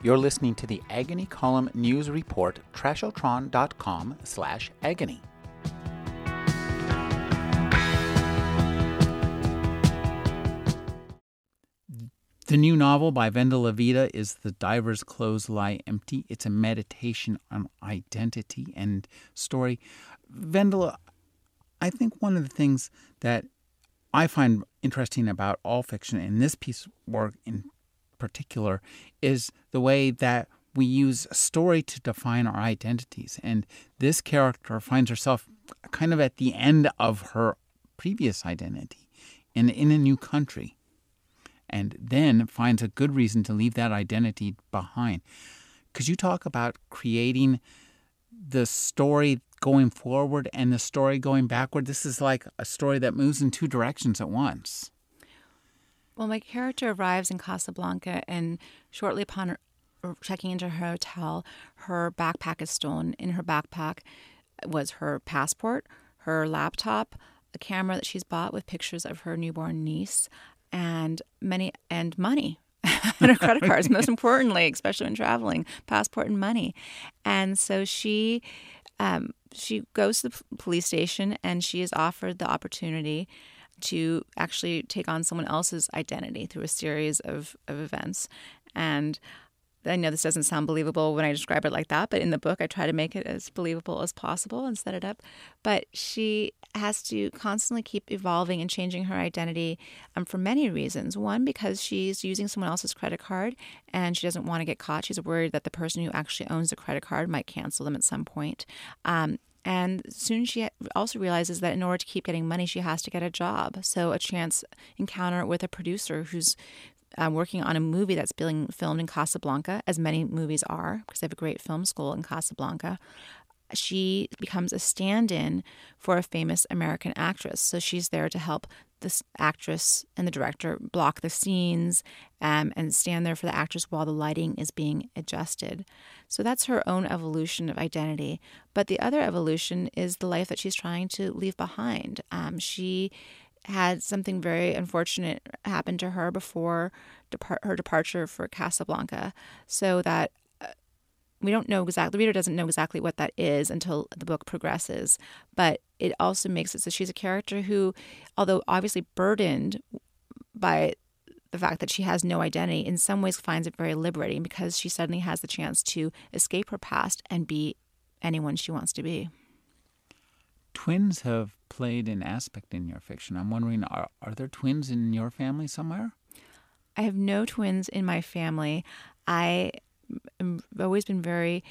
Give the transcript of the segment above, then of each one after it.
You're listening to the Agony Column News Report, trashotron.com slash agony. The new novel by Vendela Vida is The Diver's Clothes Lie Empty. It's a meditation on identity and story. Vendela, I think one of the things that I find interesting about all fiction, and this piece of work in particular, is the way that we use a story to define our identities. And this character finds herself kind of at the end of her previous identity and in a new country, and then finds a good reason to leave that identity behind. Because you talk about creating the story going forward and the story going backward. This is like a story that moves in two directions at once. Well, my character arrives in Casablanca, and shortly upon checking into her hotel, her backpack is stolen. In her backpack was her passport, her laptop, a camera that she's bought with pictures of her newborn niece, and many and money and her credit cards. Most importantly, especially when traveling, passport and money. And so she um, she goes to the police station and she is offered the opportunity to actually take on someone else's identity through a series of, of events. And I know this doesn't sound believable when I describe it like that, but in the book, I try to make it as believable as possible and set it up. But she has to constantly keep evolving and changing her identity um, for many reasons. One, because she's using someone else's credit card and she doesn't want to get caught. She's worried that the person who actually owns the credit card might cancel them at some point. Um, and soon she also realizes that in order to keep getting money, she has to get a job. So a chance encounter with a producer who's um, working on a movie that's being filmed in Casablanca, as many movies are, because they have a great film school in Casablanca. She becomes a stand in for a famous American actress. So she's there to help this actress and the director block the scenes um, and stand there for the actress while the lighting is being adjusted. So that's her own evolution of identity. But the other evolution is the life that she's trying to leave behind. Um, she had something very unfortunate happen to her before depart- her departure for Casablanca, so that we don't know exactly, the reader doesn't know exactly what that is until the book progresses. But it also makes it so she's a character who, although obviously burdened by the fact that she has no identity, in some ways finds it very liberating because she suddenly has the chance to escape her past and be anyone she wants to be twins have played an aspect in your fiction. I'm wondering, are, are there twins in your family somewhere? I have no twins in my family. I have always been very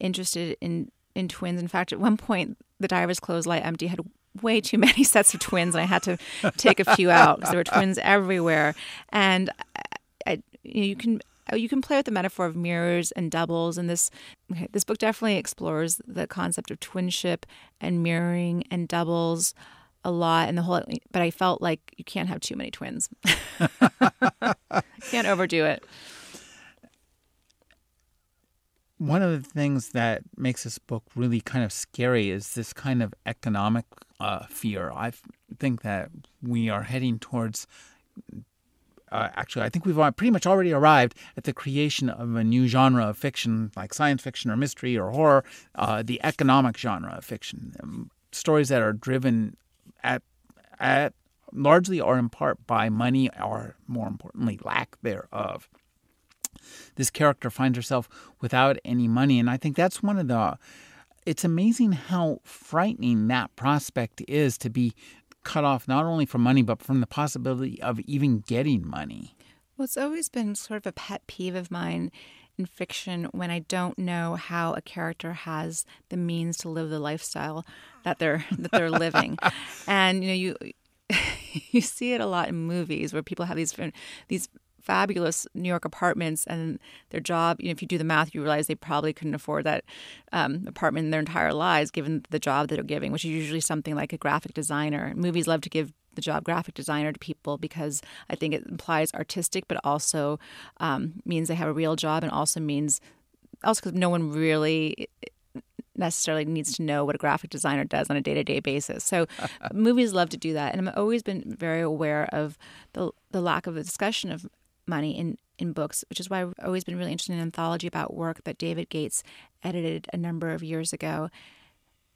interested in, in twins. In fact, at one point, the diver's clothes Lie empty had way too many sets of twins, and I had to take a few out because there were twins everywhere. And I, you, you can you can play with the metaphor of mirrors and doubles and this okay, this book definitely explores the concept of twinship and mirroring and doubles a lot and the whole but I felt like you can't have too many twins. can't overdo it. One of the things that makes this book really kind of scary is this kind of economic uh, fear. I think that we are heading towards uh, actually, I think we've pretty much already arrived at the creation of a new genre of fiction, like science fiction or mystery or horror, uh, the economic genre of fiction. Um, stories that are driven at, at largely or in part by money or, more importantly, lack thereof. This character finds herself without any money, and I think that's one of the. It's amazing how frightening that prospect is to be cut off not only from money, but from the possibility of even getting money. Well, it's always been sort of a pet peeve of mine in fiction when I don't know how a character has the means to live the lifestyle that they're that they're living, and you know you you see it a lot in movies where people have these these fabulous New York apartments and their job, you know, if you do the math, you realize they probably couldn't afford that um, apartment in their entire lives, given the job that they're giving, which is usually something like a graphic designer. Movies love to give the job graphic designer to people because I think it implies artistic, but also um, means they have a real job and also means also because no one really necessarily needs to know what a graphic designer does on a day-to-day basis. So movies love to do that and I've always been very aware of the the lack of a discussion of money in in books, which is why I've always been really interested in anthology about work that David Gates edited a number of years ago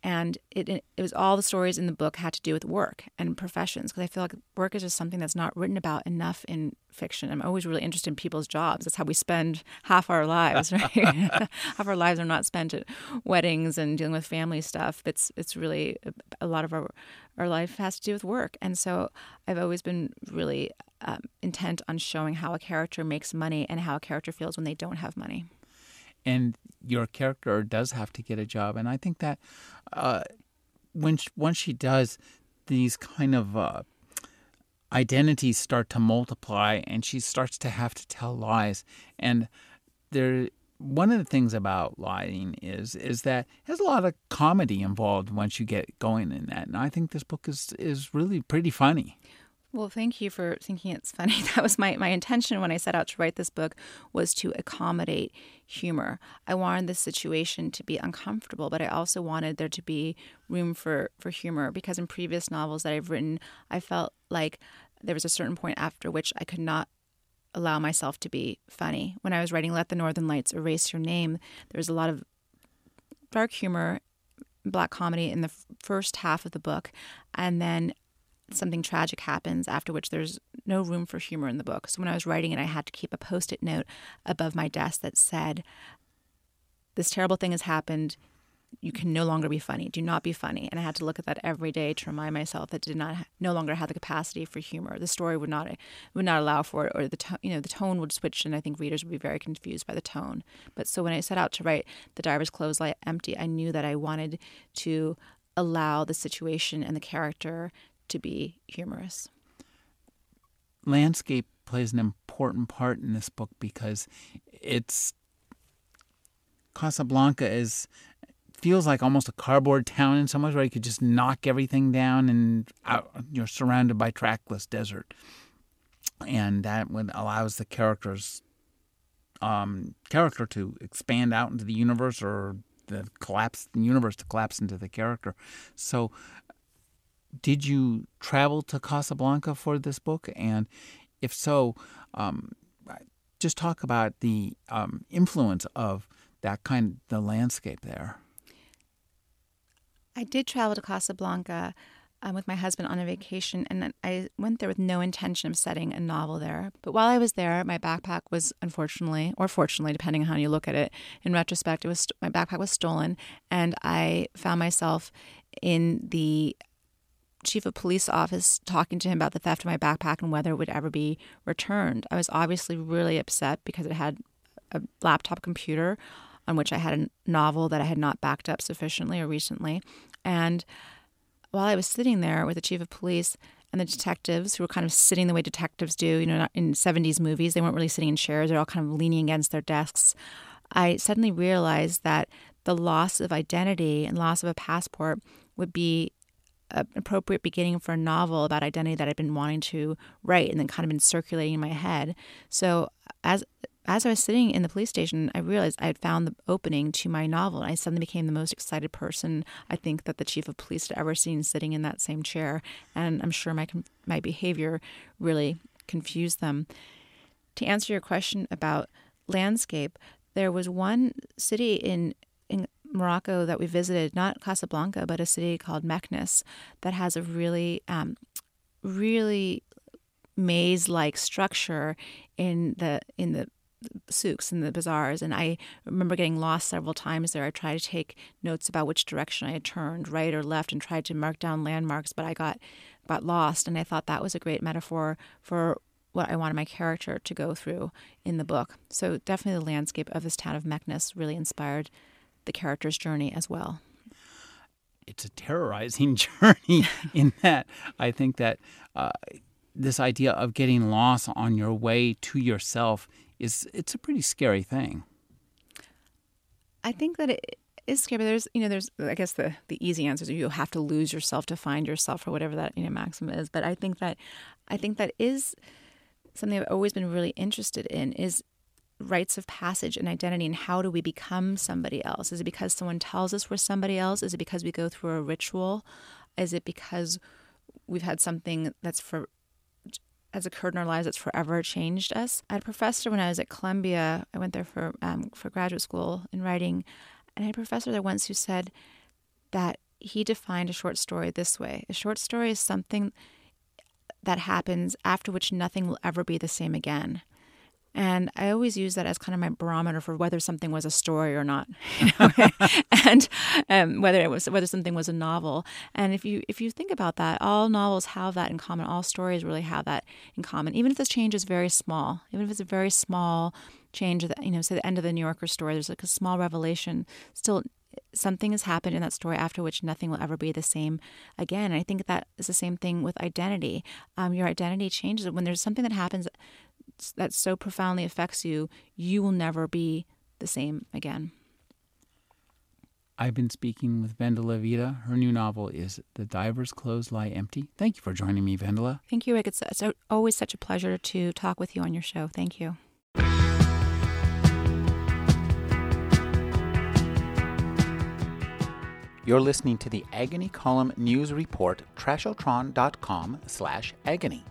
and it, it was all the stories in the book had to do with work and professions because I feel like work is just something that's not written about enough in fiction. I'm always really interested in people's jobs. That's how we spend half our lives, right? half our lives are not spent at weddings and dealing with family stuff. It's it's really a lot of our our life has to do with work, and so I've always been really um, intent on showing how a character makes money and how a character feels when they don't have money and your character does have to get a job. And I think that uh, when she, once she does, these kind of uh, identities start to multiply, and she starts to have to tell lies. And there, one of the things about lying is is that there's a lot of comedy involved once you get going in that. And I think this book is is really pretty funny. Well, thank you for thinking it's funny. That was my, my intention when I set out to write this book was to accommodate humor. I wanted the situation to be uncomfortable, but I also wanted there to be room for, for humor because in previous novels that I've written, I felt like there was a certain point after which I could not allow myself to be funny. When I was writing Let the Northern Lights Erase Your Name, there was a lot of dark humor, black comedy in the first half of the book. And then something tragic happens, after which there's no room for humor in the book. So when I was writing it, I had to keep a post it note above my desk that said, This terrible thing has happened. You can no longer be funny. Do not be funny. And I had to look at that every day to remind myself that did not no longer have the capacity for humor. The story would not would not allow for it, or the you know the tone would switch, and I think readers would be very confused by the tone. But so when I set out to write "The Diver's Clothes Lie Empty," I knew that I wanted to allow the situation and the character to be humorous. Landscape plays an important part in this book because it's Casablanca is feels like almost a cardboard town in some ways where you could just knock everything down and out, you're surrounded by trackless desert. And that would allows the characters um, character to expand out into the universe or the collapse the universe to collapse into the character. So did you travel to Casablanca for this book? And if so, um, just talk about the um, influence of that kind, the landscape there. I did travel to Casablanca um, with my husband on a vacation, and I went there with no intention of setting a novel there. But while I was there, my backpack was unfortunately, or fortunately, depending on how you look at it, in retrospect, it was my backpack was stolen, and I found myself in the chief of police office talking to him about the theft of my backpack and whether it would ever be returned. I was obviously really upset because it had a laptop computer on which I had a novel that I had not backed up sufficiently or recently. And while I was sitting there with the chief of police and the detectives who were kind of sitting the way detectives do, you know, in 70s movies, they weren't really sitting in chairs, they're all kind of leaning against their desks. I suddenly realized that the loss of identity and loss of a passport would be an appropriate beginning for a novel about identity that I'd been wanting to write and then kind of been circulating in my head. So as as I was sitting in the police station, I realized I had found the opening to my novel. And I suddenly became the most excited person I think that the chief of police had ever seen sitting in that same chair. And I'm sure my my behavior really confused them. To answer your question about landscape, there was one city in in Morocco that we visited, not Casablanca, but a city called Meknes that has a really, um, really maze-like structure in the in the souks and the bazaars. And i remember getting lost several times there. I tried to take notes about which direction i had turned right or left and tried to mark down landmarks but i got got lost. And i thought that was a great metaphor for what i wanted my character to go through in the book. So definitely the landscape of this town of meknes really inspired the character's journey as well. It's a terrorizing journey in that I think that uh, this idea of getting lost on your way to yourself is it's a pretty scary thing. I think that it is scary. But There's, you know, there's, I guess the, the easy answer is you have to lose yourself to find yourself or whatever that, you know, maxim is. But I think that, I think that is something I've always been really interested in is rites of passage and identity and how do we become somebody else? Is it because someone tells us we're somebody else? Is it because we go through a ritual? Is it because we've had something that's for has occurred in our lives that's forever changed us. I had a professor when I was at Columbia. I went there for um, for graduate school in writing, and I had a professor there once who said that he defined a short story this way: a short story is something that happens after which nothing will ever be the same again. And I always use that as kind of my barometer for whether something was a story or not, you know? and um, whether it was whether something was a novel. And if you if you think about that, all novels have that in common. All stories really have that in common. Even if this change is very small, even if it's a very small change, that you know, say the end of the New Yorker story, there's like a small revelation. Still, something has happened in that story after which nothing will ever be the same again. And I think that is the same thing with identity. Um, your identity changes when there's something that happens that so profoundly affects you, you will never be the same again. I've been speaking with Vendela Vida. Her new novel is The Diver's Clothes Lie Empty. Thank you for joining me, Vendela. Thank you, Rick. It's, it's always such a pleasure to talk with you on your show. Thank you. You're listening to the Agony Column News Report, trashotron.com slash agony.